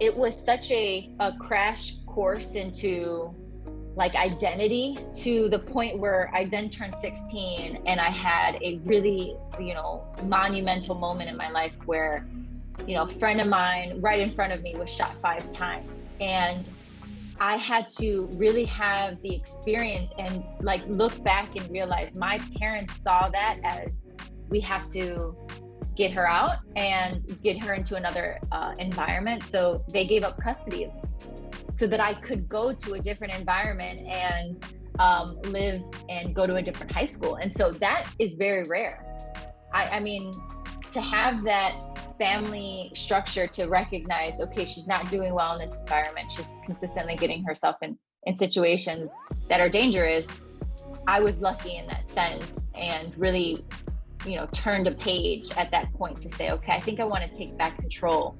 it was such a, a crash course into like identity to the point where I then turned 16 and I had a really, you know, monumental moment in my life where, you know, a friend of mine right in front of me was shot five times. And I had to really have the experience and like look back and realize my parents saw that as we have to get her out and get her into another uh, environment. So they gave up custody of me so that I could go to a different environment and um, live and go to a different high school. And so that is very rare. I, I mean, to have that family structure to recognize, okay, she's not doing well in this environment. She's consistently getting herself in, in situations that are dangerous. I was lucky in that sense and really, you know, turned a page at that point to say, okay, I think I want to take back control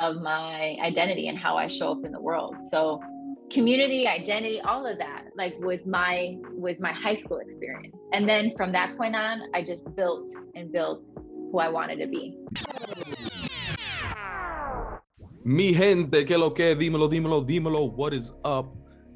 of my identity and how I show up in the world. So community identity all of that like was my was my high school experience and then from that point on i just built and built who i wanted to be Mi gente, que lo que, dímelo, dímelo, dímelo, what is up?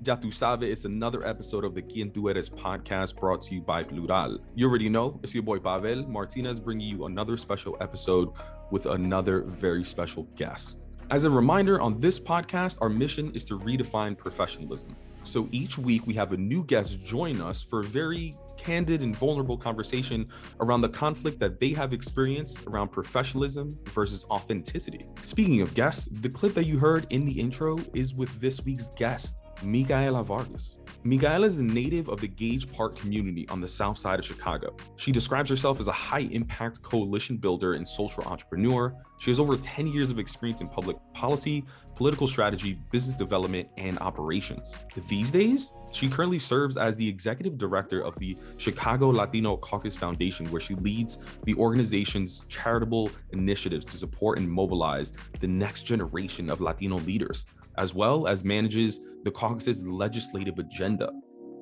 Ya tu sabe, it's another episode of the Quien Tu Eres podcast brought to you by Plural. You already know, it's your boy Pavel Martinez bringing you another special episode with another very special guest. As a reminder, on this podcast, our mission is to redefine professionalism. So each week, we have a new guest join us for a very candid and vulnerable conversation around the conflict that they have experienced around professionalism versus authenticity. Speaking of guests, the clip that you heard in the intro is with this week's guest. Micaela Vargas. Micaela is a native of the Gage Park community on the south side of Chicago. She describes herself as a high impact coalition builder and social entrepreneur. She has over 10 years of experience in public policy, political strategy, business development, and operations. These days, she currently serves as the executive director of the Chicago Latino Caucus Foundation, where she leads the organization's charitable initiatives to support and mobilize the next generation of Latino leaders as well as manages the caucus's legislative agenda.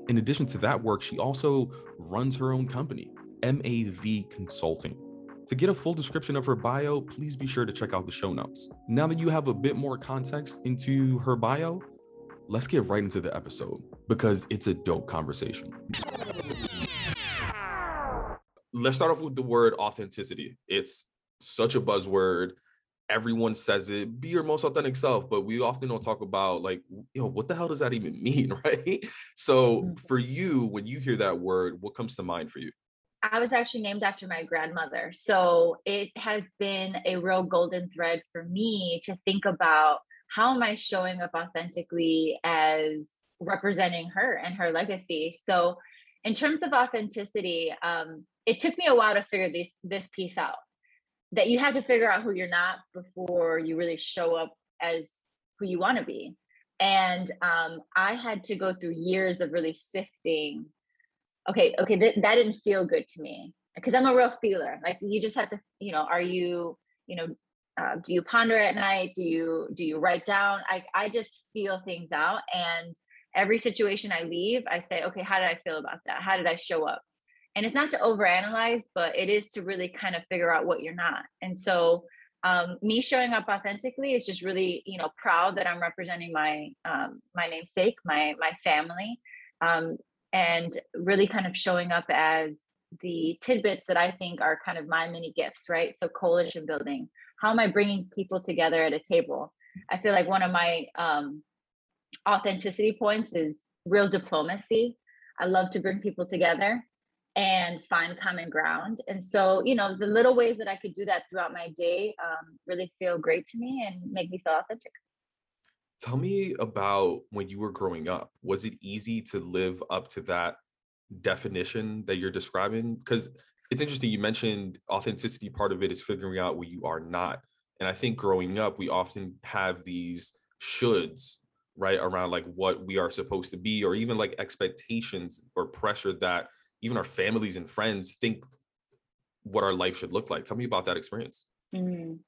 In addition to that work, she also runs her own company, MAV Consulting. To get a full description of her bio, please be sure to check out the show notes. Now that you have a bit more context into her bio, let's get right into the episode because it's a dope conversation. Let's start off with the word authenticity. It's such a buzzword everyone says it be your most authentic self but we often don't talk about like you know what the hell does that even mean right so mm. for you when you hear that word what comes to mind for you i was actually named after my grandmother so it has been a real golden thread for me to think about how am i showing up authentically as representing her and her legacy so in terms of authenticity um, it took me a while to figure this this piece out that you have to figure out who you're not before you really show up as who you want to be. And um, I had to go through years of really sifting. Okay, okay, th- that didn't feel good to me because I'm a real feeler. Like you just have to, you know, are you, you know, uh, do you ponder at night? Do you do you write down? I I just feel things out, and every situation I leave, I say, okay, how did I feel about that? How did I show up? and it's not to overanalyze but it is to really kind of figure out what you're not and so um, me showing up authentically is just really you know proud that i'm representing my um, my namesake my my family um, and really kind of showing up as the tidbits that i think are kind of my mini gifts right so coalition building how am i bringing people together at a table i feel like one of my um, authenticity points is real diplomacy i love to bring people together and find common ground. And so, you know, the little ways that I could do that throughout my day um, really feel great to me and make me feel authentic. Tell me about when you were growing up. Was it easy to live up to that definition that you're describing? Because it's interesting, you mentioned authenticity, part of it is figuring out what you are not. And I think growing up, we often have these shoulds right around like what we are supposed to be or even like expectations or pressure that even our families and friends think what our life should look like. Tell me about that experience. Mm.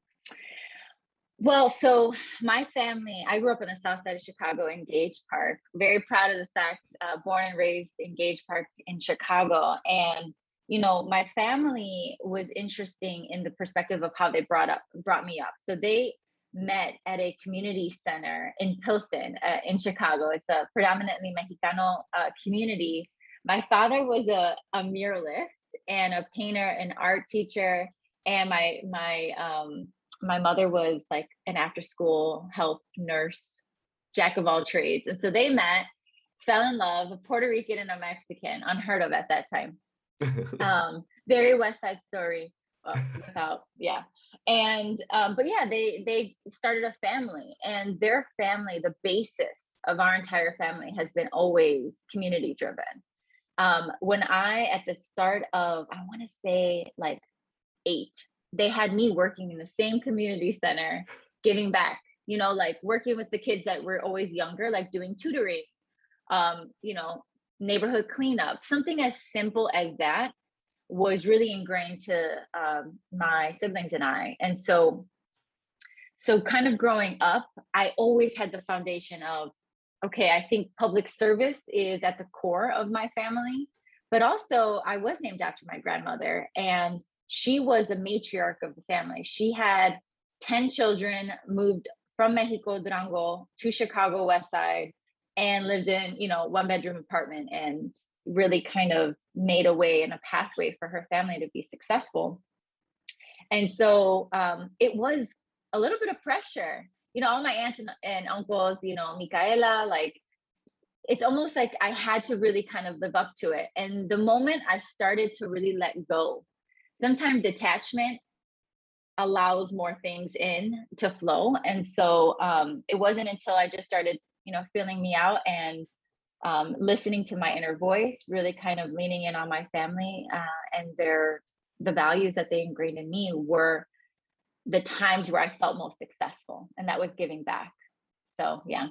Well, so my family, I grew up in the south side of Chicago in Gage Park. Very proud of the fact, uh, born and raised in Gage Park in Chicago. And, you know, my family was interesting in the perspective of how they brought up, brought me up. So they, met at a community center in Pilsen uh, in Chicago. It's a predominantly Mexicano uh, community. My father was a, a muralist and a painter and art teacher, and my my um, my mother was like an after school help nurse, jack of all trades. And so they met, fell in love, a Puerto Rican and a Mexican, unheard of at that time. um, very West Side Story. Well, without, yeah and um, but yeah they they started a family and their family the basis of our entire family has been always community driven um, when i at the start of i want to say like eight they had me working in the same community center giving back you know like working with the kids that were always younger like doing tutoring um, you know neighborhood cleanup something as simple as that was really ingrained to um, my siblings and I. And so, so kind of growing up, I always had the foundation of, okay, I think public service is at the core of my family. But also, I was named after my grandmother, and she was the matriarch of the family. She had 10 children, moved from Mexico, Durango to Chicago West Side, and lived in, you know, one bedroom apartment. And really kind of made a way and a pathway for her family to be successful. And so um, it was a little bit of pressure. You know, all my aunts and, and uncles, you know, Micaela, like it's almost like I had to really kind of live up to it. And the moment I started to really let go, sometimes detachment allows more things in to flow. And so um, it wasn't until I just started, you know, feeling me out and um, listening to my inner voice, really kind of leaning in on my family uh, and their the values that they ingrained in me were the times where I felt most successful, and that was giving back. So yeah.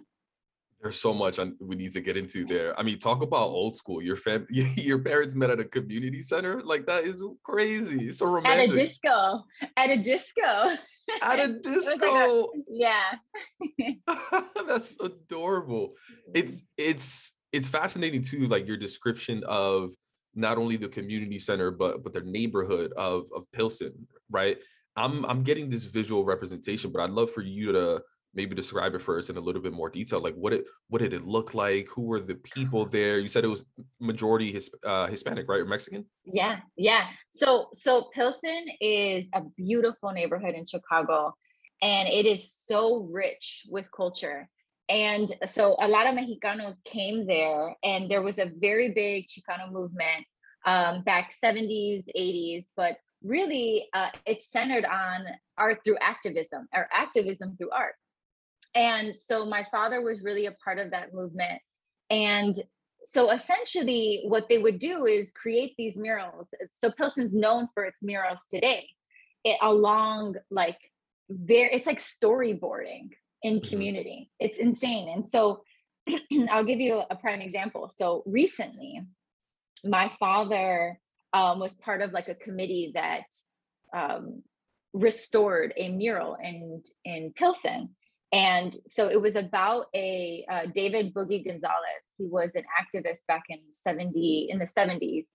There's so much we need to get into there. I mean, talk about old school. Your fam, your parents met at a community center. Like that is crazy. It's so romantic. At a disco. At a disco. At a disco. like a, yeah. That's adorable. It's mm-hmm. it's it's fascinating too, like your description of not only the community center but but their neighborhood of of Pilsen, right? I'm I'm getting this visual representation, but I'd love for you to maybe describe it first in a little bit more detail. Like what it what did it look like? Who were the people there? You said it was majority his, uh, Hispanic, right, or Mexican? Yeah, yeah. So so Pilsen is a beautiful neighborhood in Chicago, and it is so rich with culture. And so a lot of Mexicanos came there, and there was a very big Chicano movement um, back 70s, 80s, but really uh, it's centered on art through activism or activism through art. And so my father was really a part of that movement. And so essentially, what they would do is create these murals. So Pilsen's known for its murals today, it, along like there, it's like storyboarding in mm-hmm. community. It's insane. And so I'll give you a prime example. So recently, my father um, was part of like a committee that um, restored a mural in in Pilsen. And so it was about a uh, David Boogie Gonzalez. He was an activist back in 70 in the 70s,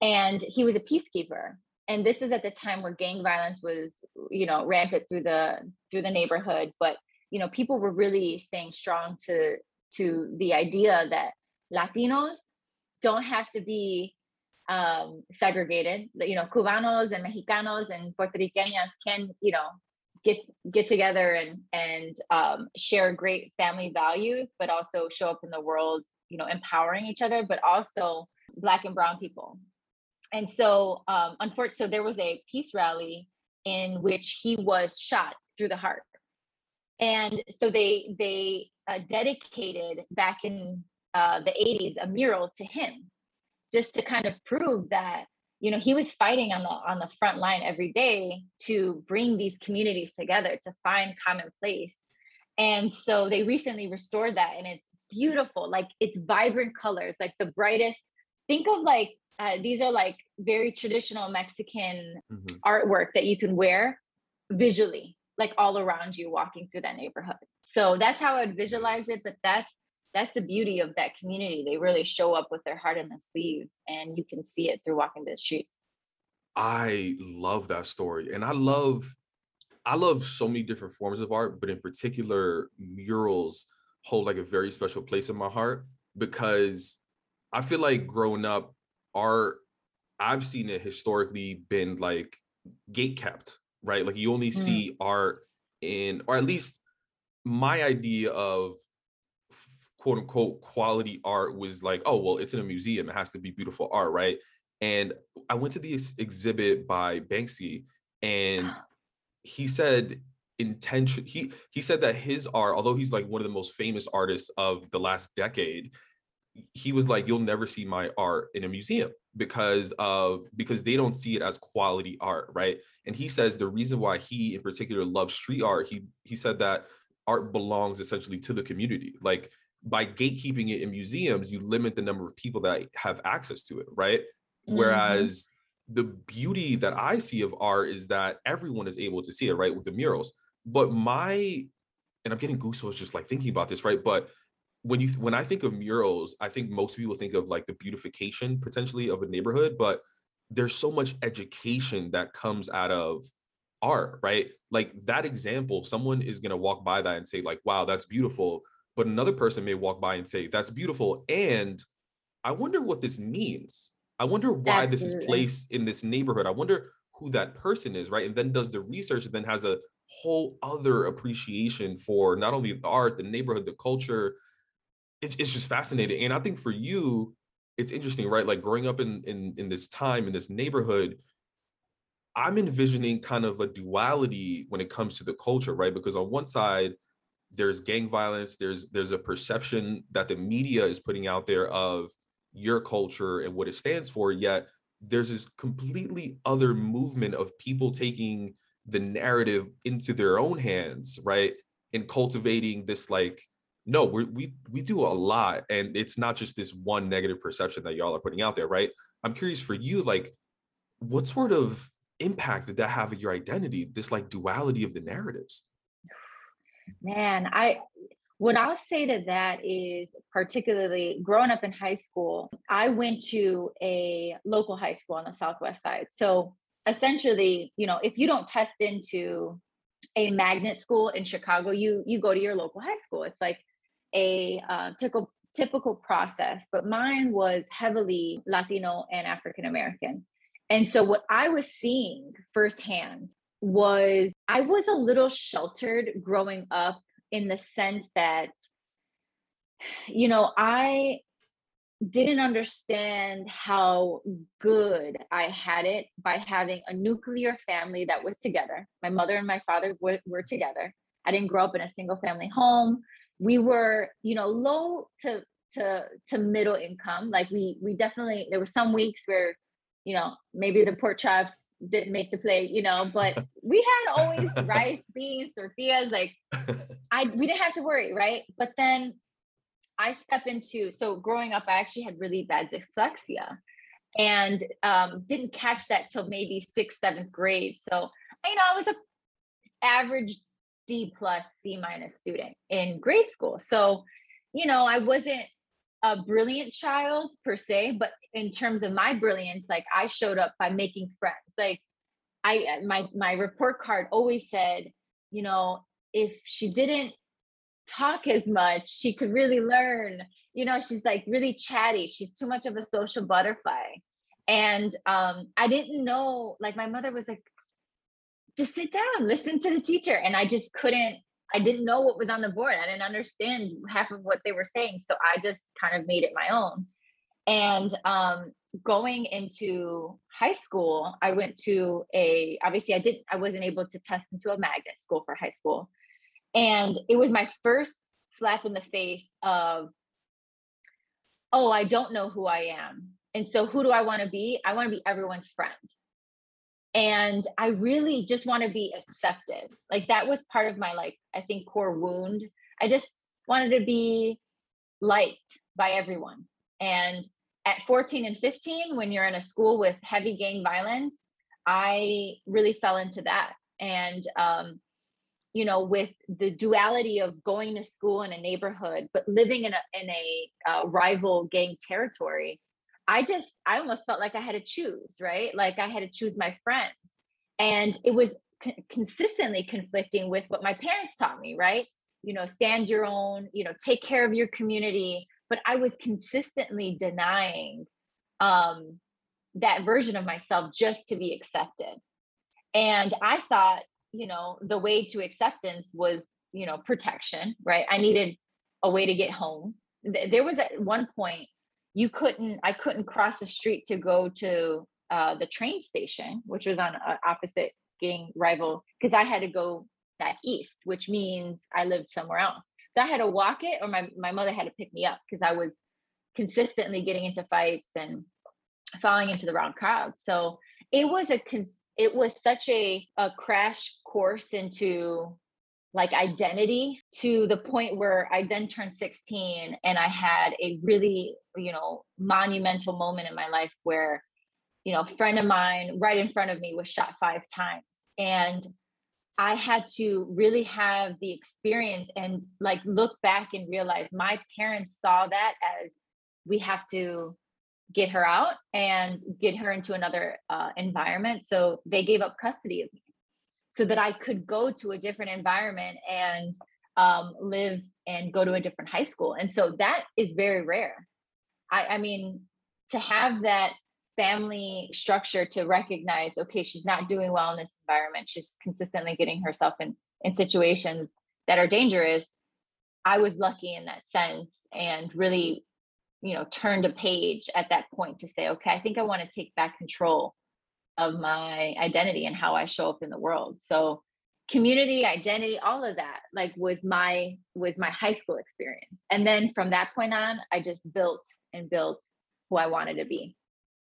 and he was a peacekeeper. And this is at the time where gang violence was, you know, rampant through the through the neighborhood. But you know people were really staying strong to to the idea that latinos don't have to be um, segregated you know cubanos and mexicanos and Puerto puertorriqueñas can you know get get together and and um, share great family values but also show up in the world you know empowering each other but also black and brown people. And so um unfortunately so there was a peace rally in which he was shot through the heart. And so they they uh, dedicated back in uh, the 80s a mural to him just to kind of prove that you know he was fighting on the on the front line every day to bring these communities together to find common place and so they recently restored that and it's beautiful like it's vibrant colors like the brightest think of like uh, these are like very traditional mexican mm-hmm. artwork that you can wear visually like all around you walking through that neighborhood. So that's how I'd visualize it. But that's that's the beauty of that community. They really show up with their heart in the sleeve and you can see it through walking the streets. I love that story. And I love I love so many different forms of art, but in particular, murals hold like a very special place in my heart because I feel like growing up, art, I've seen it historically been like gate kept, right? Like you only mm. see art in, or at least my idea of quote unquote quality art was like, oh, well, it's in a museum. It has to be beautiful art, right? And I went to this exhibit by Banksy and ah. he said intention he he said that his art although he's like one of the most famous artists of the last decade he was like you'll never see my art in a museum because of because they don't see it as quality art right and he says the reason why he in particular loves street art he he said that art belongs essentially to the community like by gatekeeping it in museums you limit the number of people that have access to it right mm-hmm. whereas the beauty that I see of art is that everyone is able to see it, right? With the murals. But my, and I'm getting goosebumps just like thinking about this, right? But when you when I think of murals, I think most people think of like the beautification potentially of a neighborhood, but there's so much education that comes out of art, right? Like that example, someone is gonna walk by that and say, like, wow, that's beautiful. But another person may walk by and say, that's beautiful. And I wonder what this means I wonder why Absolutely. this is placed in this neighborhood. I wonder who that person is, right? And then does the research and then has a whole other appreciation for not only the art, the neighborhood, the culture. It's, it's just fascinating. And I think for you, it's interesting, right? Like growing up in, in, in this time, in this neighborhood, I'm envisioning kind of a duality when it comes to the culture, right? Because on one side, there's gang violence, there's there's a perception that the media is putting out there of your culture and what it stands for yet there's this completely other movement of people taking the narrative into their own hands right? And cultivating this like no we we we do a lot and it's not just this one negative perception that y'all are putting out there right? I'm curious for you like what sort of impact did that have on your identity this like duality of the narratives man i what I'll say to that is, particularly growing up in high school, I went to a local high school on the Southwest side. So essentially, you know, if you don't test into a magnet school in Chicago, you you go to your local high school. It's like a uh, typical typical process, but mine was heavily Latino and African American. And so what I was seeing firsthand was I was a little sheltered growing up in the sense that you know i didn't understand how good i had it by having a nuclear family that was together. My mother and my father were, were together. I didn't grow up in a single family home. We were you know low to to to middle income. Like we we definitely there were some weeks where you know maybe the pork chops didn't make the plate, you know, but we had always rice, beans, tortillas. Like I we didn't have to worry, right? But then I step into so growing up, I actually had really bad dyslexia and um, didn't catch that till maybe sixth, seventh grade. So you know, I was a average D plus C minus student in grade school. So, you know, I wasn't a brilliant child per se, but in terms of my brilliance, like I showed up by making friends. Like I my my report card always said, you know, if she didn't talk as much, she could really learn. You know, she's like really chatty. She's too much of a social butterfly. And um, I didn't know, like my mother was like, just sit down, listen to the teacher. And I just couldn't I didn't know what was on the board. I didn't understand half of what they were saying. So I just kind of made it my own. And um, going into high school, I went to a, obviously, I didn't, I wasn't able to test into a magnet school for high school. And it was my first slap in the face of, oh, I don't know who I am. And so who do I want to be? I want to be everyone's friend and i really just want to be accepted like that was part of my like i think core wound. I just wanted to be liked by everyone and at 14 and 15 when you're in a school with heavy gang violence i really fell into that and um, you know with the duality of going to school in a neighborhood but living in a in a uh, rival gang territory I just, I almost felt like I had to choose, right? Like I had to choose my friends. And it was consistently conflicting with what my parents taught me, right? You know, stand your own, you know, take care of your community. But I was consistently denying um, that version of myself just to be accepted. And I thought, you know, the way to acceptance was, you know, protection, right? I needed a way to get home. There was at one point you couldn't, I couldn't cross the street to go to uh, the train station, which was on uh, opposite gang rival, because I had to go back east, which means I lived somewhere else. So I had to walk it, or my my mother had to pick me up because I was consistently getting into fights and falling into the wrong crowd. So it was a it was such a a crash course into like identity to the point where I then turned 16 and I had a really, you know, monumental moment in my life where you know, a friend of mine right in front of me was shot five times. And I had to really have the experience and like look back and realize my parents saw that as we have to get her out and get her into another uh, environment. So they gave up custody of me so that I could go to a different environment and um, live and go to a different high school. And so that is very rare. I, I mean, to have that family structure to recognize okay she's not doing well in this environment she's consistently getting herself in in situations that are dangerous i was lucky in that sense and really you know turned a page at that point to say okay i think i want to take back control of my identity and how i show up in the world so community identity all of that like was my was my high school experience and then from that point on i just built and built who i wanted to be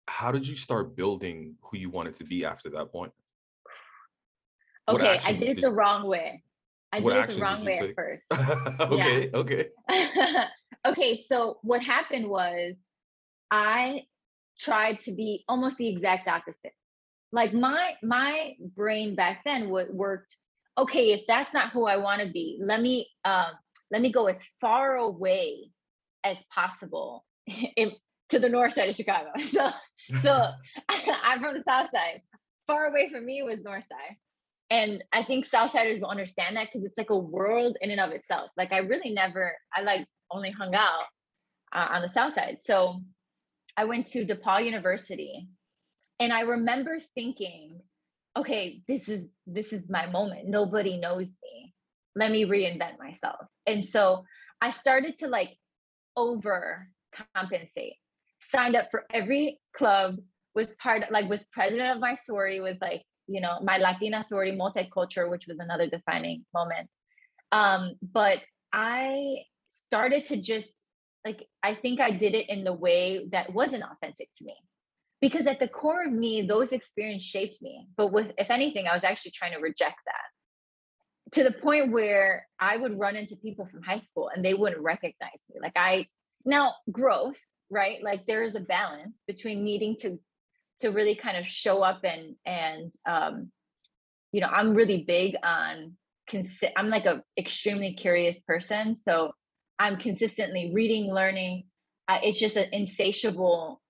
how did you start building who you wanted to be after that point? Okay, I did it the wrong way. I did it the wrong way take? at first. okay, okay. okay, so what happened was I tried to be almost the exact opposite. Like my my brain back then would worked, okay, if that's not who I want to be, let me um let me go as far away as possible to the north side of Chicago. So so I'm from the south side. Far away from me was north side. And I think Southsiders will understand that because it's like a world in and of itself. Like I really never, I like only hung out uh, on the south side. So I went to DePaul University and I remember thinking, okay, this is this is my moment. Nobody knows me. Let me reinvent myself. And so I started to like over compensate signed up for every club, was part like was president of my sorority, was like, you know, my Latina sorority, multicultural, which was another defining moment. Um, but I started to just like I think I did it in the way that wasn't authentic to me. Because at the core of me, those experiences shaped me. But with if anything, I was actually trying to reject that to the point where I would run into people from high school and they wouldn't recognize me. Like I now growth, right like there is a balance between needing to to really kind of show up and and um you know i'm really big on consi- i'm like a extremely curious person so i'm consistently reading learning uh, it's just an insatiable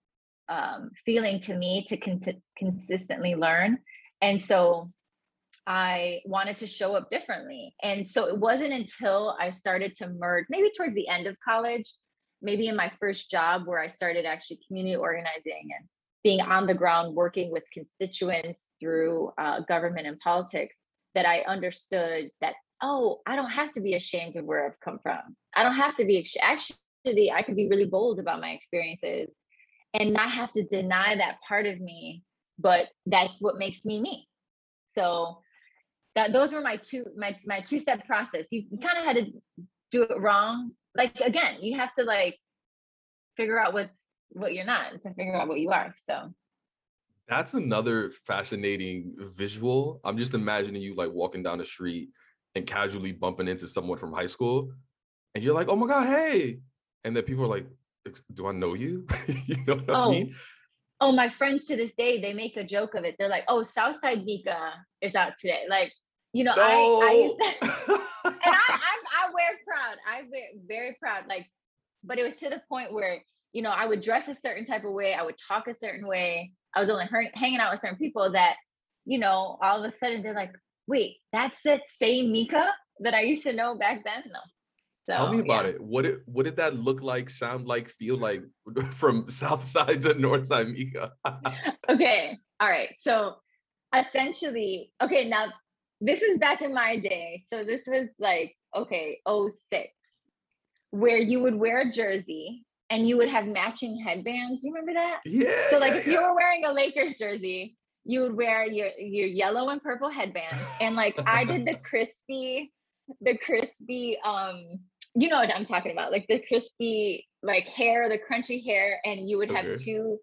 um, feeling to me to con- consistently learn and so i wanted to show up differently and so it wasn't until i started to merge maybe towards the end of college maybe in my first job where I started actually community organizing and being on the ground working with constituents through uh, government and politics that I understood that, oh, I don't have to be ashamed of where I've come from. I don't have to be, actually, I could be really bold about my experiences and not have to deny that part of me, but that's what makes me me. So that those were my two my my two step process. You, you kind of had to do it wrong like again you have to like figure out what's what you're not to figure out what you are so that's another fascinating visual i'm just imagining you like walking down the street and casually bumping into someone from high school and you're like oh my god hey and then people are like do i know you you know what oh. i mean oh my friends to this day they make a joke of it they're like oh southside mika is out today like you know no. i i used to, and I, I wear proud. I wear very proud. Like, but it was to the point where you know I would dress a certain type of way. I would talk a certain way. I was only hanging out with certain people that you know all of a sudden they're like, wait, that's the same Mika that I used to know back then? No. So, Tell me about yeah. it. What it what did that look like, sound like, feel like from south side to north side Mika? okay. All right. So essentially, okay, now this is back in my day. So this was like, okay, 06, where you would wear a jersey and you would have matching headbands. Do you remember that? Yeah. So like yeah, if you were wearing a Lakers jersey, you would wear your your yellow and purple headband. And like I did the crispy, the crispy um you know what I'm talking about, like the crispy like hair, the crunchy hair, and you would have two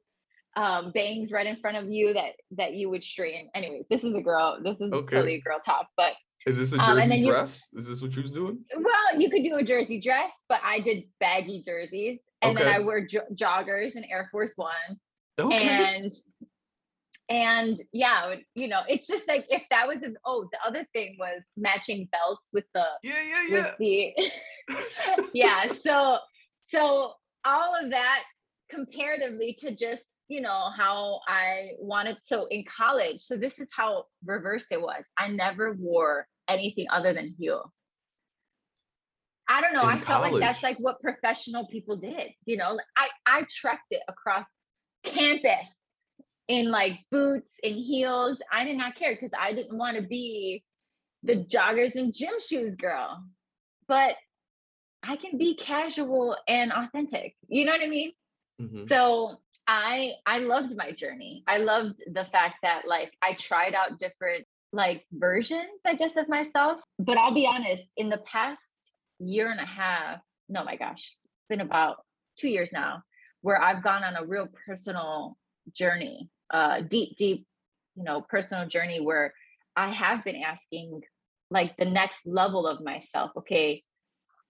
um bangs right in front of you that that you would straighten. Anyways, this is a girl, this is okay. totally a girl top, but is this a um, jersey um, dress? You, is this what you was doing? Well, you could do a jersey dress, but I did baggy jerseys, and okay. then I wore jo- joggers and Air Force One, okay. and and yeah, you know, it's just like if that was an oh, the other thing was matching belts with the yeah yeah yeah the yeah. So so all of that comparatively to just you know how I wanted so in college. So this is how reverse it was. I never wore anything other than heels. I don't know. In I college. felt like that's like what professional people did. You know, I I trekked it across campus in like boots and heels. I did not care because I didn't want to be the joggers and gym shoes girl. But I can be casual and authentic. You know what I mean? Mm-hmm. So I I loved my journey. I loved the fact that like I tried out different like versions, I guess, of myself. But I'll be honest, in the past year and a half, no, my gosh, it's been about two years now, where I've gone on a real personal journey uh, deep, deep, you know, personal journey where I have been asking like the next level of myself. Okay,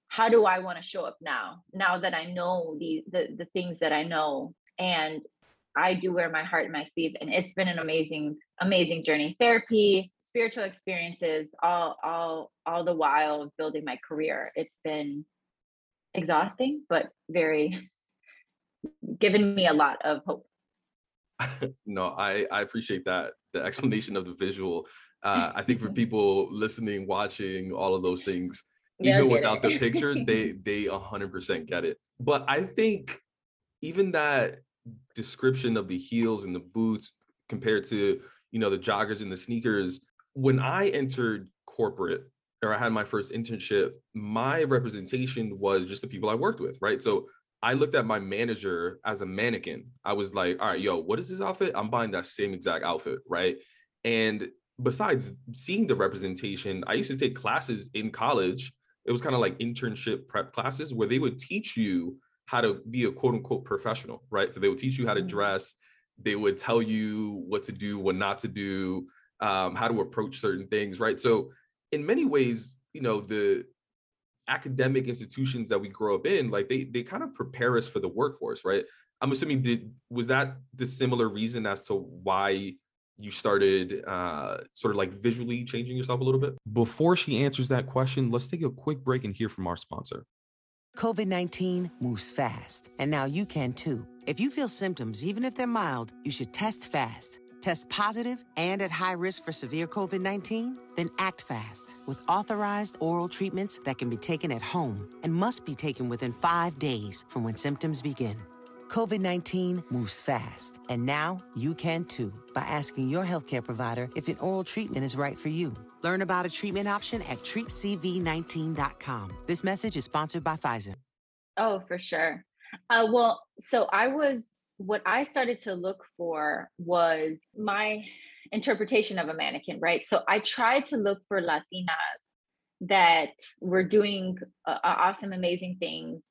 how do I want to show up now? Now that I know the, the the things that I know, and I do wear my heart in my sleeve, and it's been an amazing, amazing journey. Therapy, spiritual experiences, all, all, all the while building my career. It's been exhausting, but very given me a lot of hope. no, I I appreciate that the explanation of the visual. Uh, I think for people listening, watching, all of those things, even without the picture, they they 100% get it. But I think even that description of the heels and the boots compared to you know the joggers and the sneakers, when I entered corporate or I had my first internship, my representation was just the people I worked with, right? So I looked at my manager as a mannequin. I was like, all right, yo, what is this outfit? I'm buying that same exact outfit, right? And besides seeing the representation, I used to take classes in college. It was kind of like internship prep classes where they would teach you how to be a quote unquote professional, right? So they would teach you how to mm-hmm. dress, they would tell you what to do, what not to do, um, how to approach certain things, right? So in many ways, you know, the academic institutions that we grow up in, like they they kind of prepare us for the workforce, right? I'm assuming did was that the similar reason as to why you started uh, sort of like visually changing yourself a little bit? Before she answers that question, let's take a quick break and hear from our sponsor. COVID 19 moves fast, and now you can too. If you feel symptoms, even if they're mild, you should test fast. Test positive and at high risk for severe COVID 19? Then act fast with authorized oral treatments that can be taken at home and must be taken within five days from when symptoms begin. COVID 19 moves fast, and now you can too by asking your healthcare provider if an oral treatment is right for you. Learn about a treatment option at treatcv19.com. This message is sponsored by Pfizer. Oh, for sure. Uh, well, so I was what I started to look for was my interpretation of a mannequin, right? So I tried to look for Latinas that were doing uh, awesome, amazing things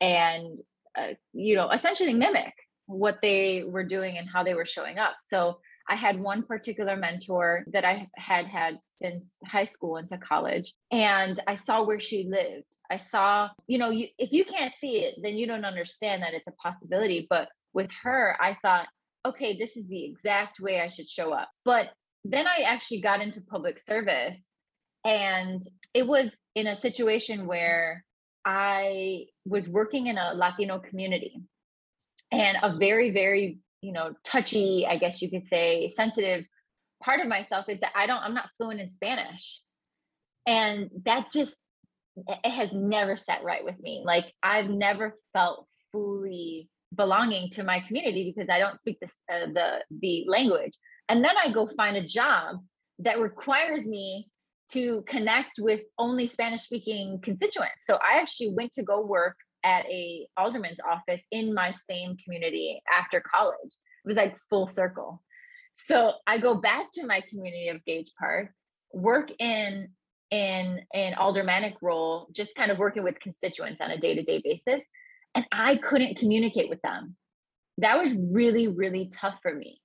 and, uh, you know, essentially mimic what they were doing and how they were showing up. So I had one particular mentor that I had had since high school into college, and I saw where she lived. I saw, you know, you, if you can't see it, then you don't understand that it's a possibility. But with her, I thought, okay, this is the exact way I should show up. But then I actually got into public service and it was in a situation where I was working in a Latino community and a very, very, you know, touchy, I guess you could say, sensitive part of myself is that I don't, I'm not fluent in Spanish. And that just, it has never sat right with me. Like I've never felt fully belonging to my community because I don't speak this, uh, the the language. And then I go find a job that requires me to connect with only Spanish speaking constituents. So I actually went to go work at a alderman's office in my same community after college. It was like full circle. So I go back to my community of Gage Park, work in in an aldermanic role, just kind of working with constituents on a day-to-day basis. And I couldn't communicate with them. That was really, really tough for me.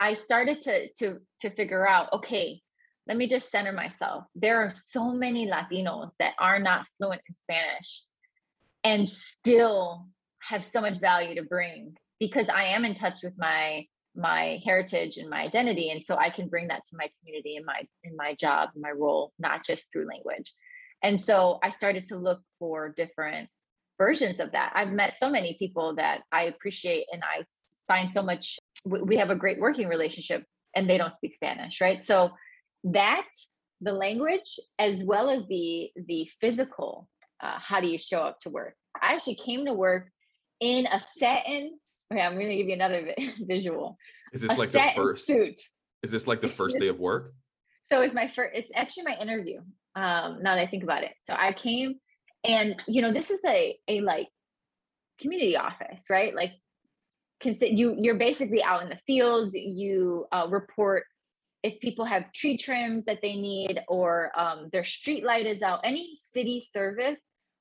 I started to to to figure out, okay, let me just center myself. There are so many Latinos that are not fluent in Spanish and still have so much value to bring because I am in touch with my my heritage and my identity and so I can bring that to my community and my in my job, my role, not just through language. And so I started to look for different versions of that. I've met so many people that I appreciate and I find so much we have a great working relationship and they don't speak Spanish, right? So that the language as well as the the physical uh, how do you show up to work? I actually came to work in a satin okay i'm going to give you another visual. Is this a like the first suit. is this like the first day of work? So it's my first it's actually my interview um now that i think about it. So i came and you know this is a a like community office right like you you're basically out in the fields you uh, report if people have tree trims that they need or um, their street light is out, any city service,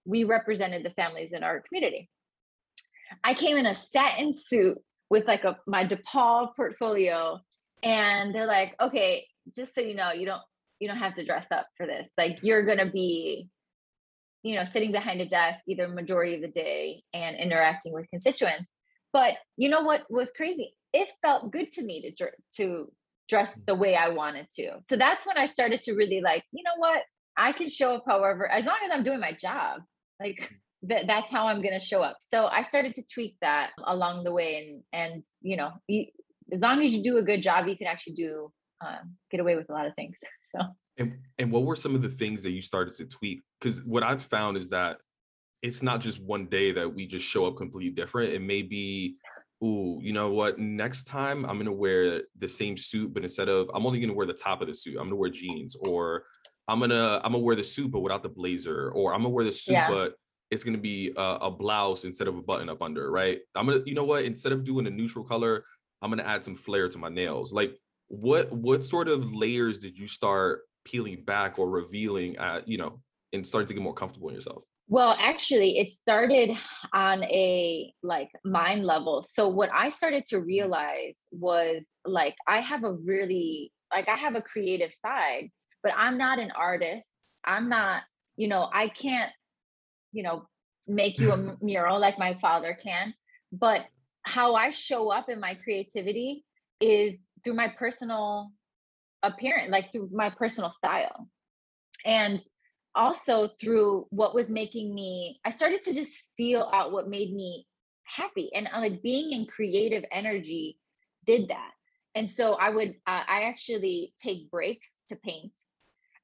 we represented the families in our community. I came in a satin suit with like a my DePaul portfolio, and they're like, okay, just so you know, you don't you don't have to dress up for this. Like you're gonna be, you know, sitting behind a desk either majority of the day and interacting with constituents. But you know what was crazy? It felt good to me to to dress mm. the way I wanted to. So that's when I started to really like, you know what? I can show up however, as long as I'm doing my job. Like mm. that that's how I'm going to show up. So I started to tweak that along the way and and you know, you, as long as you do a good job, you can actually do uh, get away with a lot of things. So and and what were some of the things that you started to tweak? Because what I've found is that it's not just one day that we just show up completely different. It may be ooh, you know what? Next time I'm gonna wear the same suit, but instead of I'm only gonna wear the top of the suit, I'm gonna wear jeans, or I'm gonna I'm gonna wear the suit but without the blazer, or I'm gonna wear the suit yeah. but it's gonna be a, a, blouse instead of a button up under, right? I'm gonna, you know what? Instead of doing a neutral color, I'm gonna add some flair to my nails. Like, what what sort of layers did you start peeling back or revealing at, you know, and starting to get more comfortable in yourself? Well, actually, it started on a like mind level. So what I started to mm-hmm. realize was like I have a really like I have a creative side, but I'm not an artist. I'm not, you know, I can't, you know, make you a mural like my father can, but how I show up in my creativity is through my personal appearance, like through my personal style. And also through what was making me i started to just feel out what made me happy. And uh, like being in creative energy did that. And so i would uh, i actually take breaks to paint.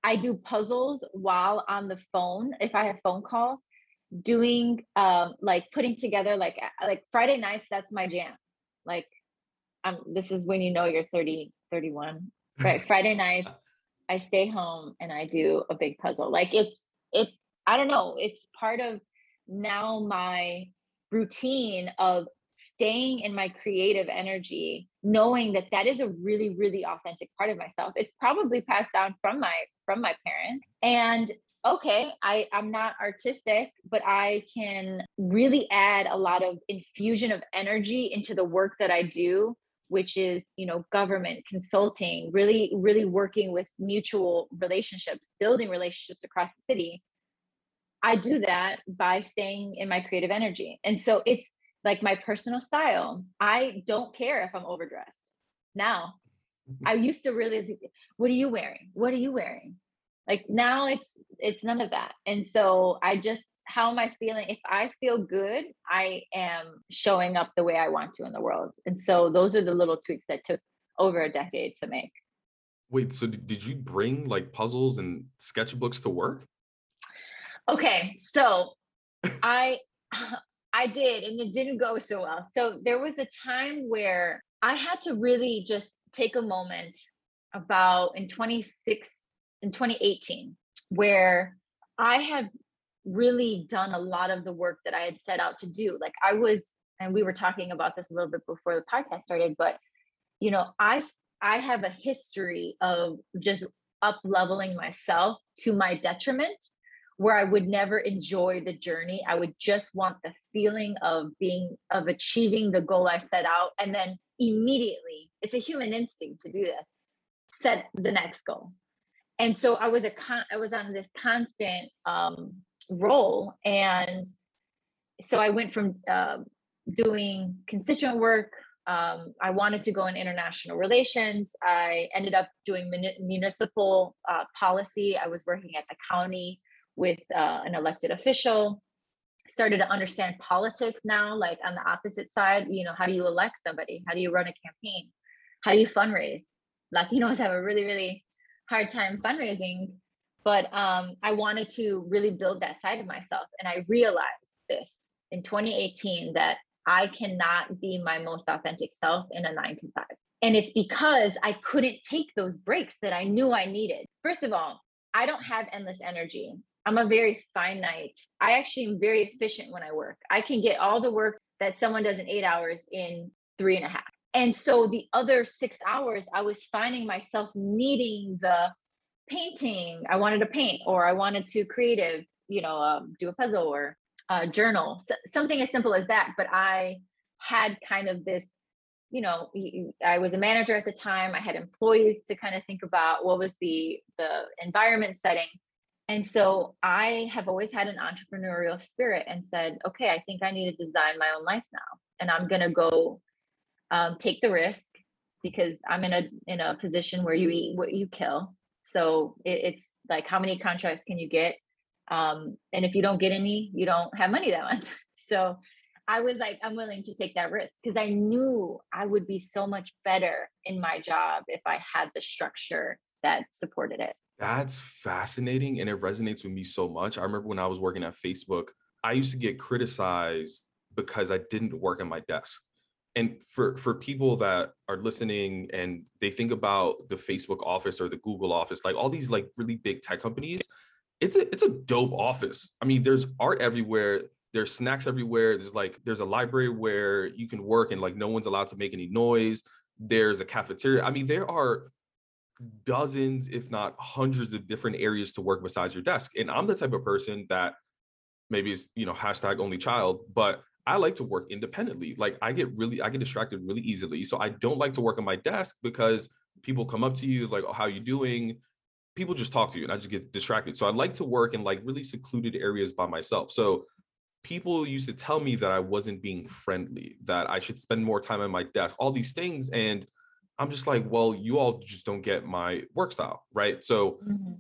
I do puzzles while on the phone if i have phone calls doing um like putting together like like friday nights that's my jam. Like um this is when you know you're 30 31 right friday night I stay home and I do a big puzzle. Like it's it I don't know, it's part of now my routine of staying in my creative energy knowing that that is a really really authentic part of myself it's probably passed down from my from my parents and okay i i'm not artistic but i can really add a lot of infusion of energy into the work that i do which is you know government consulting really really working with mutual relationships building relationships across the city i do that by staying in my creative energy. And so it's like my personal style. I don't care if i'm overdressed. Now i used to really what are you wearing? What are you wearing? Like now it's it's none of that. And so i just how am I feeling? If I feel good, I am showing up the way I want to in the world. And so those are the little tweaks that took over a decade to make. Wait, so did you bring like puzzles and sketchbooks to work? Okay, so I I did and it didn't go so well. So there was a time where I had to really just take a moment about in 26 in 2018 where I had really done a lot of the work that I had set out to do. Like I was and we were talking about this a little bit before the podcast started, but you know, I I have a history of just up leveling myself to my detriment where I would never enjoy the journey. I would just want the feeling of being of achieving the goal I set out and then immediately, it's a human instinct to do this, set the next goal. And so I was a con- I was on this constant um role and so I went from uh, doing constituent work um, I wanted to go in international relations. I ended up doing municipal uh, policy. I was working at the county with uh, an elected official. Started to understand politics now, like on the opposite side. You know, how do you elect somebody? How do you run a campaign? How do you fundraise? Latinos have a really, really hard time fundraising. But um, I wanted to really build that side of myself. And I realized this in 2018 that I cannot be my most authentic self in a nine to five. And it's because I couldn't take those breaks that I knew I needed. First of all, I don't have endless energy. I'm a very finite. I actually am very efficient when I work. I can get all the work that someone does in eight hours in three and a half. And so the other six hours, I was finding myself needing the painting. I wanted to paint, or I wanted to creative, you know, um, do a puzzle or uh, journal, so, something as simple as that. But I had kind of this, you know, I was a manager at the time. I had employees to kind of think about what was the the environment setting. And so I have always had an entrepreneurial spirit and said, okay, I think I need to design my own life now. And I'm going to go um, take the risk because I'm in a in a position where you eat what you kill. So it, it's like how many contracts can you get? Um, and if you don't get any, you don't have money that month. So I was like, I'm willing to take that risk because I knew I would be so much better in my job if I had the structure that supported it. That's fascinating. And it resonates with me so much. I remember when I was working at Facebook, I used to get criticized because I didn't work at my desk. And for, for people that are listening and they think about the Facebook office or the Google office, like all these like really big tech companies, it's a it's a dope office. I mean, there's art everywhere. There's snacks everywhere. There's like there's a library where you can work and like no one's allowed to make any noise. There's a cafeteria. I mean, there are dozens, if not hundreds, of different areas to work besides your desk. And I'm the type of person that maybe is you know hashtag only child, but I like to work independently. Like I get really I get distracted really easily. So I don't like to work on my desk because people come up to you like, "Oh, how you doing?" people just talk to you and I just get distracted. So I like to work in like really secluded areas by myself. So people used to tell me that I wasn't being friendly, that I should spend more time at my desk, all these things. And I'm just like, well, you all just don't get my work style. Right. So mm-hmm.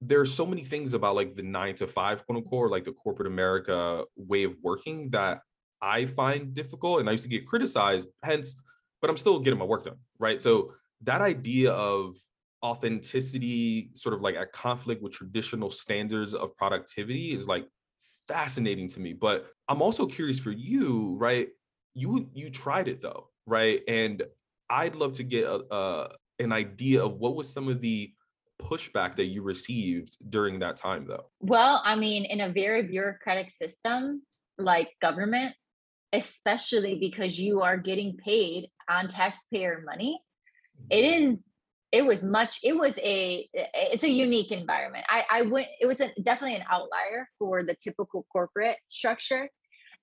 there's so many things about like the nine to five, quote unquote, or like the corporate America way of working that I find difficult. And I used to get criticized, hence, but I'm still getting my work done. Right. So that idea of authenticity sort of like a conflict with traditional standards of productivity is like fascinating to me but i'm also curious for you right you you tried it though right and i'd love to get a, a an idea of what was some of the pushback that you received during that time though well i mean in a very bureaucratic system like government especially because you are getting paid on taxpayer money it mm-hmm. it was much it was a it's a unique environment. I i went it was a, definitely an outlier for the typical corporate structure.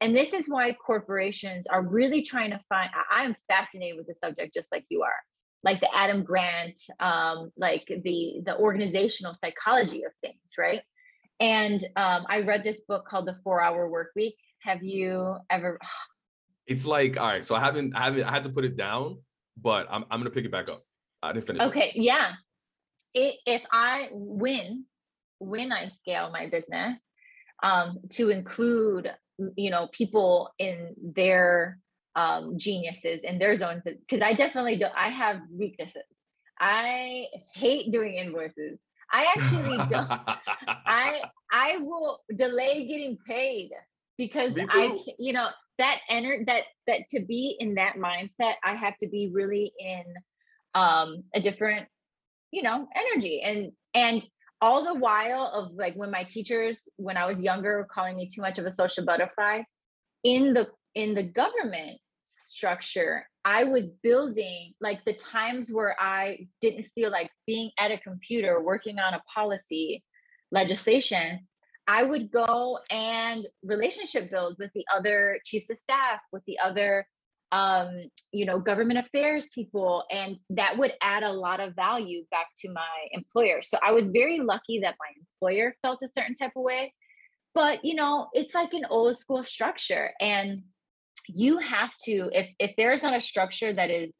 And this is why corporations are really trying to find i'm fascinated with the subject just like you are like the adam grant um like the the organizational psychology of things right? And um i read this book called the four hour work week have you ever it's like all right so i haven't i haven't i had to put it down but i'm, I'm gonna pick it back up I didn't finish. Okay, it. yeah. It, if I win, when I scale my business, um, to include, you know, people in their um, geniuses in their zones, because I definitely do. I have weaknesses. I hate doing invoices. I actually don't. I I will delay getting paid because I you know that enter that that to be in that mindset I have to be really in um a different you know energy. And and all the while of like when my teachers when I was younger were calling me too much of a social butterfly in the in the government structure I was building like the times where I didn't feel like being at a computer working on a policy legislation, I would go and relationship build with the other chiefs of staff, with the other um, you know, government affairs people, and that would add a lot of value back to my employer. So I was very lucky that my employer felt a certain type of way. But you know, it's like an old school structure. And you have to if if there's not a structure that is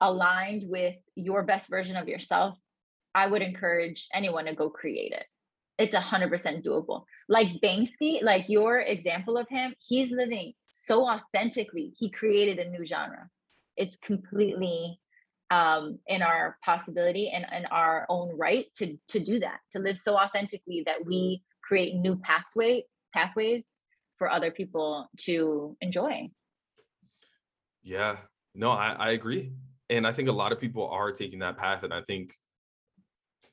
aligned with your best version of yourself i would encourage anyone to go create it it's a hundred percent doable like banksy like your example of him he's living so authentically he created a new genre it's completely um in our possibility and in our own right to to do that to live so authentically that we create new pathway pathways for other people to enjoy. Yeah, no, I, I agree. And I think a lot of people are taking that path. And I think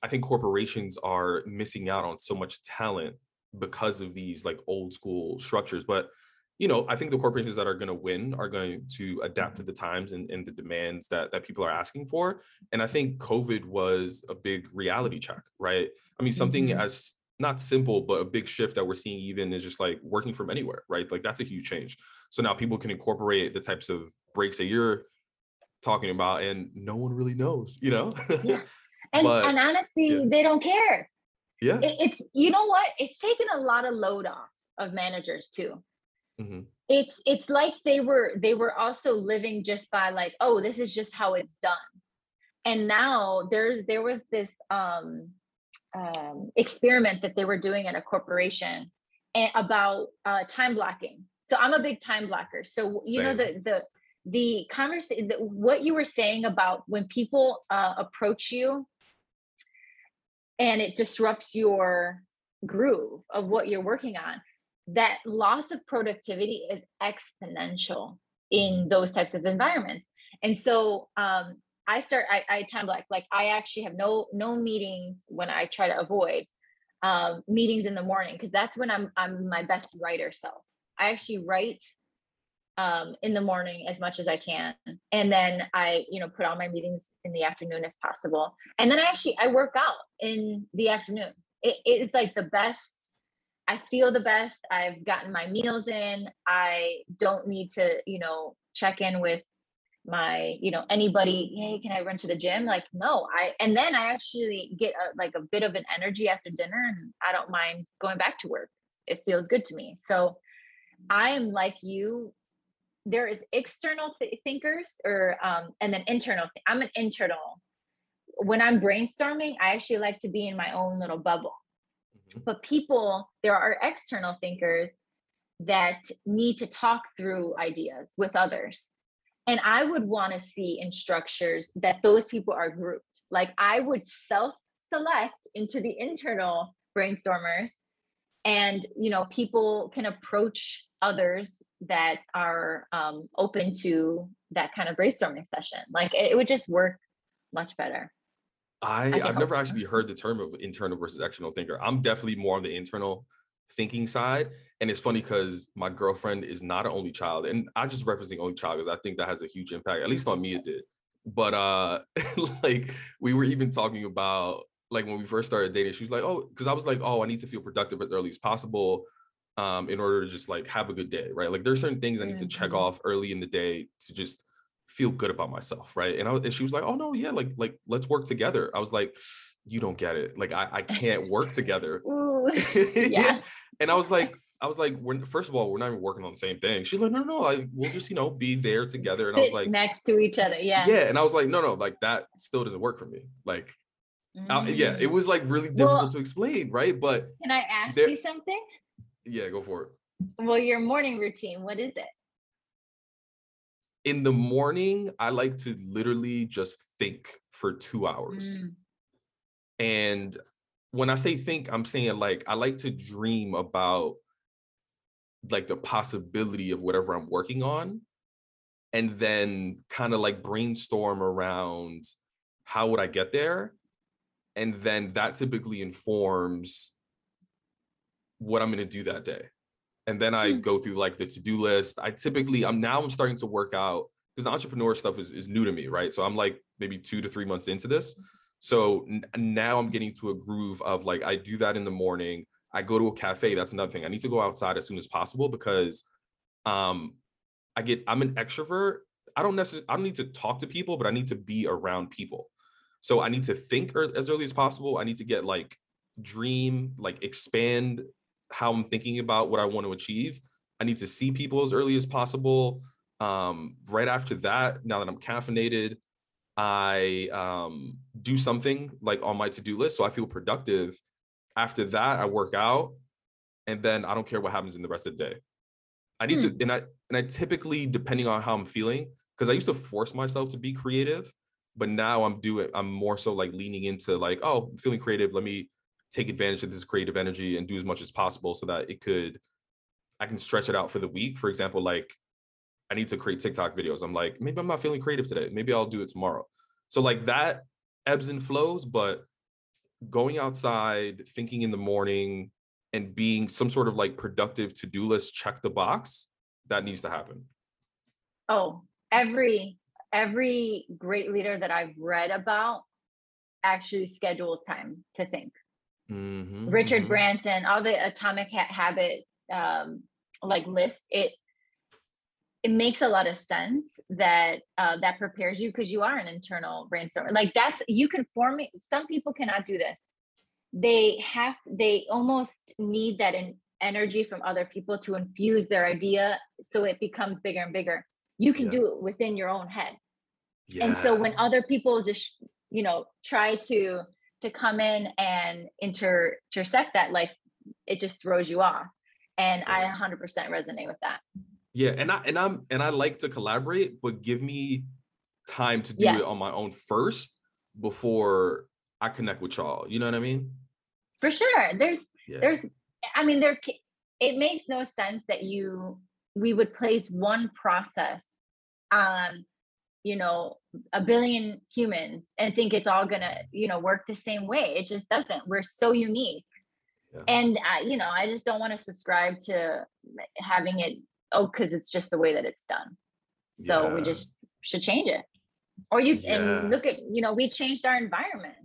I think corporations are missing out on so much talent because of these like old school structures. But you know, I think the corporations that are going to win are going to adapt to the times and, and the demands that that people are asking for. And I think COVID was a big reality check, right? I mean, something mm-hmm. as not simple, but a big shift that we're seeing even is just like working from anywhere, right? Like that's a huge change. So now people can incorporate the types of breaks that you're talking about and no one really knows, you know? yeah. And, but, and honestly, yeah. they don't care. Yeah. It, it's, you know what? It's taken a lot of load off of managers too. Mm-hmm. It's, it's like they were, they were also living just by like, oh, this is just how it's done. And now there's, there was this, um, um, experiment that they were doing at a corporation about uh, time blocking. So I'm a big time blocker. So you Same. know the the the conversation, the, what you were saying about when people uh, approach you and it disrupts your groove of what you're working on. That loss of productivity is exponential in those types of environments. And so um, I start I, I time block like I actually have no no meetings when I try to avoid um, meetings in the morning because that's when I'm I'm my best writer self. I actually write um, in the morning as much as I can, and then I you know put all my meetings in the afternoon if possible, and then I actually I work out in the afternoon. It, it is like the best. I feel the best. I've gotten my meals in. I don't need to you know check in with my you know anybody hey can i run to the gym like no i and then i actually get a, like a bit of an energy after dinner and i don't mind going back to work it feels good to me so i am like you there is external th- thinkers or um and then internal th- i'm an internal when i'm brainstorming i actually like to be in my own little bubble mm-hmm. but people there are external thinkers that need to talk through ideas with others and I would want to see in structures that those people are grouped. Like I would self select into the internal brainstormers and you know people can approach others that are um, open to that kind of brainstorming session like it, it would just work much better i, I i've never actually heard the term of internal versus external thinker i'm definitely more on the internal thinking side. And it's funny because my girlfriend is not an only child. And I just referencing only child because I think that has a huge impact, at least on me it did. But uh like we were even talking about like when we first started dating, she was like, oh, because I was like, oh, I need to feel productive as early as possible um in order to just like have a good day, right? Like there's certain things I need to check mm-hmm. off early in the day to just feel good about myself, right? And, I, and she was like, oh no, yeah, like like let's work together. I was like, you don't get it. Like I, I can't work together. yeah. and I was like, I was like, we're first of all, we're not even working on the same thing. She's like, no, no, no, we'll just, you know, be there together. And Sit I was like, next to each other. Yeah. Yeah. And I was like, no, no, like that still doesn't work for me. Like, mm. I, yeah, it mm. was like really difficult well, to explain, right? But can I ask there, you something? Yeah, go for it. Well, your morning routine, what is it? In the morning, I like to literally just think for two hours. Mm. And when I say think, I'm saying like I like to dream about like the possibility of whatever I'm working on and then kind of like brainstorm around how would I get there? And then that typically informs what I'm going to do that day. And then I mm. go through like the to-do list. I typically I'm now I'm starting to work out because the entrepreneur stuff is, is new to me, right? So I'm like maybe two to three months into this. So n- now I'm getting to a groove of like I do that in the morning. I go to a cafe. That's another thing. I need to go outside as soon as possible because um I get I'm an extrovert. I don't necessarily I don't need to talk to people, but I need to be around people. So I need to think er- as early as possible. I need to get like dream, like expand how I'm thinking about what I want to achieve. I need to see people as early as possible. Um, right after that, now that I'm caffeinated, I um, do something like on my to-do list so I feel productive. After that, I work out, and then I don't care what happens in the rest of the day. I need hmm. to, and I and I typically, depending on how I'm feeling, because I used to force myself to be creative, but now I'm doing, I'm more so like leaning into like, oh, I'm feeling creative. Let me take advantage of this creative energy and do as much as possible so that it could, I can stretch it out for the week. For example, like I need to create TikTok videos. I'm like, maybe I'm not feeling creative today. Maybe I'll do it tomorrow. So like that ebbs and flows, but going outside, thinking in the morning, and being some sort of like productive to-do list, check the box, that needs to happen. Oh, every every great leader that I've read about actually schedules time to think. Mm-hmm, Richard mm-hmm. Branson, all the atomic ha- habit um, like lists, it it makes a lot of sense that uh, that prepares you because you are an internal brainstormer. Like that's you can form it. Some people cannot do this. They have they almost need that in, energy from other people to infuse their idea so it becomes bigger and bigger. You can yeah. do it within your own head. Yeah. And so when other people just you know try to to come in and inter intersect that, like it just throws you off. And I 100% resonate with that. Yeah, and I and I'm and I like to collaborate, but give me time to do yes. it on my own first before I connect with y'all. You know what I mean? For sure. There's yeah. there's I mean there it makes no sense that you we would place one process on you know a billion humans and think it's all gonna you know work the same way it just doesn't we're so unique yeah. and I, you know i just don't want to subscribe to having it oh, because it's just the way that it's done. So yeah. we just should change it. Or you yeah. and look at, you know, we changed our environment.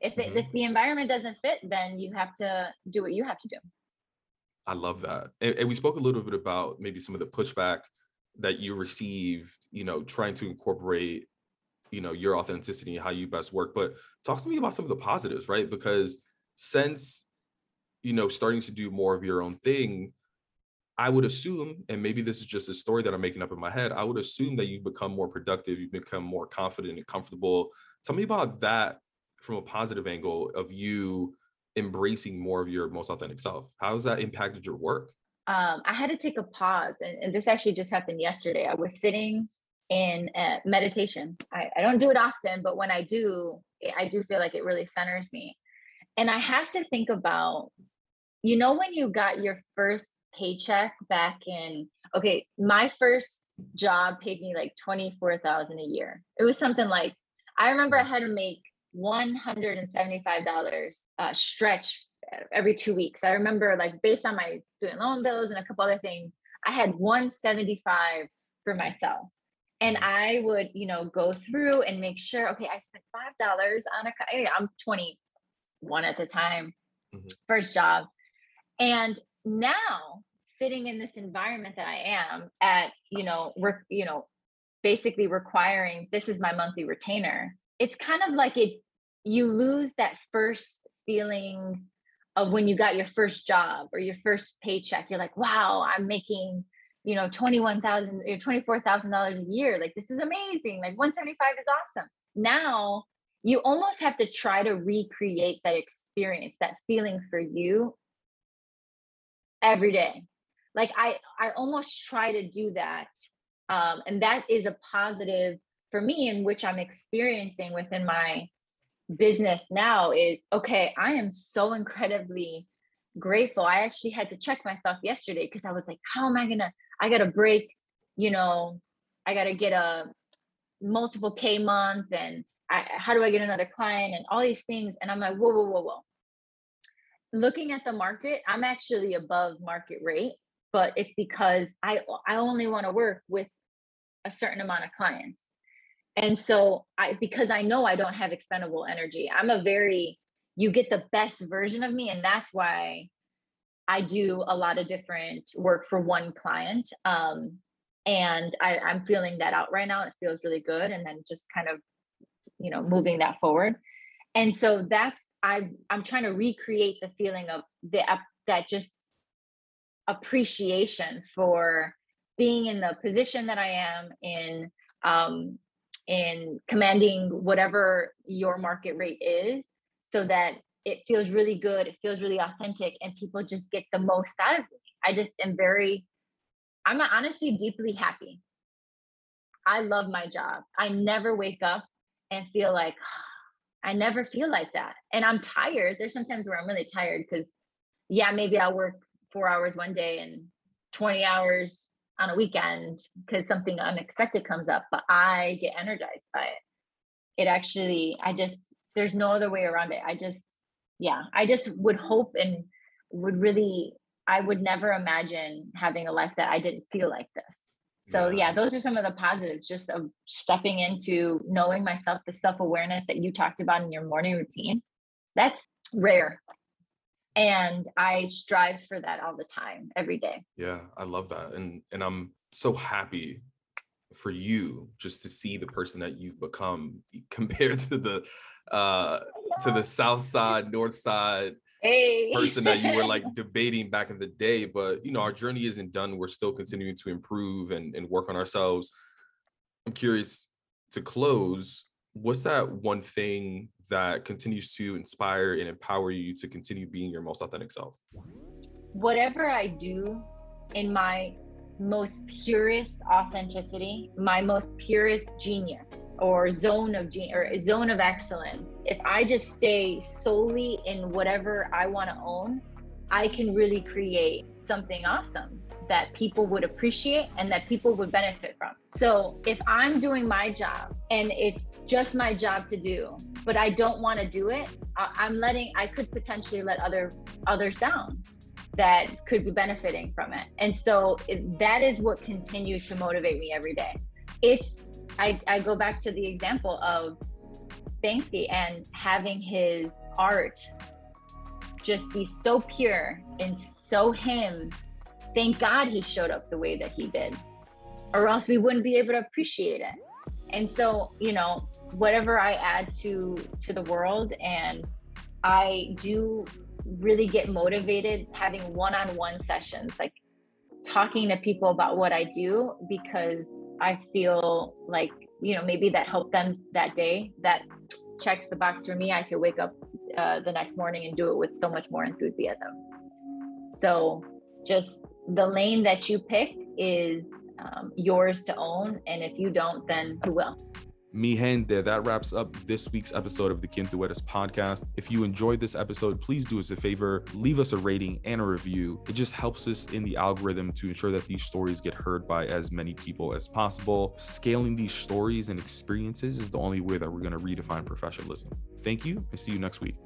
If it, mm-hmm. if the environment doesn't fit, then you have to do what you have to do. I love that. And, and we spoke a little bit about maybe some of the pushback that you received, you know, trying to incorporate, you know, your authenticity and how you best work. But talk to me about some of the positives, right? Because since, you know, starting to do more of your own thing, I would assume, and maybe this is just a story that I'm making up in my head, I would assume that you've become more productive, you've become more confident and comfortable. Tell me about that from a positive angle of you embracing more of your most authentic self. How has that impacted your work? Um, I had to take a pause, and, and, this actually just happened yesterday. I was sitting in meditation. I, I don't do it often, but when I do, I do feel like it really centers me. And I have to think about, you know, when you got your first paycheck back in okay my first job paid me like 24000 a year it was something like i remember i had to make $175 uh, stretch every two weeks i remember like based on my student loan bills and a couple other things i had 175 for myself and mm-hmm. i would you know go through and make sure okay i spent five dollars on a i'm 21 at the time mm-hmm. first job and now sitting in this environment that I am at, you know, work, you know, basically requiring this is my monthly retainer. It's kind of like it you lose that first feeling of when you got your first job or your first paycheck. You're like, wow, I'm making, you know, twenty-one thousand or twenty-four thousand dollars a year. Like this is amazing. Like 175 is awesome. Now you almost have to try to recreate that experience, that feeling for you every day like i i almost try to do that um, and that is a positive for me in which i'm experiencing within my business now is okay i am so incredibly grateful. I actually had to check myself yesterday because i was like how am i gonna i gotta break you know i gotta get a multiple k month and I, how do i get another client? and all these things. And i'm like whoa whoa whoa whoa. Looking at the market i'm actually above market rate but it's because i i only want to work with a certain amount of clients and so i because i know i don't have expendable energy i'm a very you get the best version of me and that's why i do a lot of different work for one client um, and I, i'm feeling that out right now it feels really good and then just kind of you know moving that forward. And so that's i i'm trying to recreate the feeling of the that just appreciation for being in the position that i am in um, in commanding whatever your market rate is so that it feels really good it feels really authentic and people just get the most out of me. I just am very i'm honestly deeply happy. I love my job. I never wake up and feel like i never feel like that. And i'm tired. There's sometimes where i'm really tired because yeah maybe i'll work four hours one day and 20 hours on a weekend because something unexpected comes up, but I get energized by it. It actually, I just, there's no other way around it. I just, yeah, I just would hope and would really, I would never imagine having a life that I didn't feel like this. So yeah. yeah, those are some of the positives just of stepping into knowing myself, the self-awareness that you talked about in your morning routine. That's rare and i strive for that all the time every day yeah i love that and and i'm so happy for you just to see the person that you've become compared to the uh to the south side north side hey. person that you were like debating back in the day but you know our journey isn't done we're still continuing to improve and, and work on ourselves i'm curious to close what's that one thing that continues to inspire and empower you to continue being your most authentic self? Whatever I do in my most purest authenticity, my most purest genius or zone of genius or zone of excellence, if I just stay solely in whatever I want to own, I can really create something awesome that people would appreciate and that people would benefit from. So if I'm doing my job and it's just my job to do, but I don't want to do it, I'm letting I could potentially let other others down that could be benefiting from it. And so that is what continues to motivate me every day. It's I, I go back to the example of Banksy and having his art just be so pure and so him thank God he showed up the way that he did, or else we wouldn't be able to appreciate it. And so, you know, whatever I add to to the world, and I do really get motivated having one-on-one sessions, like talking to people about what I do, because I feel like you know maybe that helped them that day. That checks the box for me. I could wake up uh, the next morning and do it with so much more enthusiasm. So just the lane that you pick is um, yours to own. And if you don't, then who will? Mi gente, that wraps up this week's episode of the Tú podcast. If you enjoyed this episode, please do us a favor, leave us a rating and a review. It just helps us in the algorithm to ensure that these stories get heard by as many people as possible. Scaling these stories and experiences is the only way that we're going to redefine professionalism. Thank you and see you next week.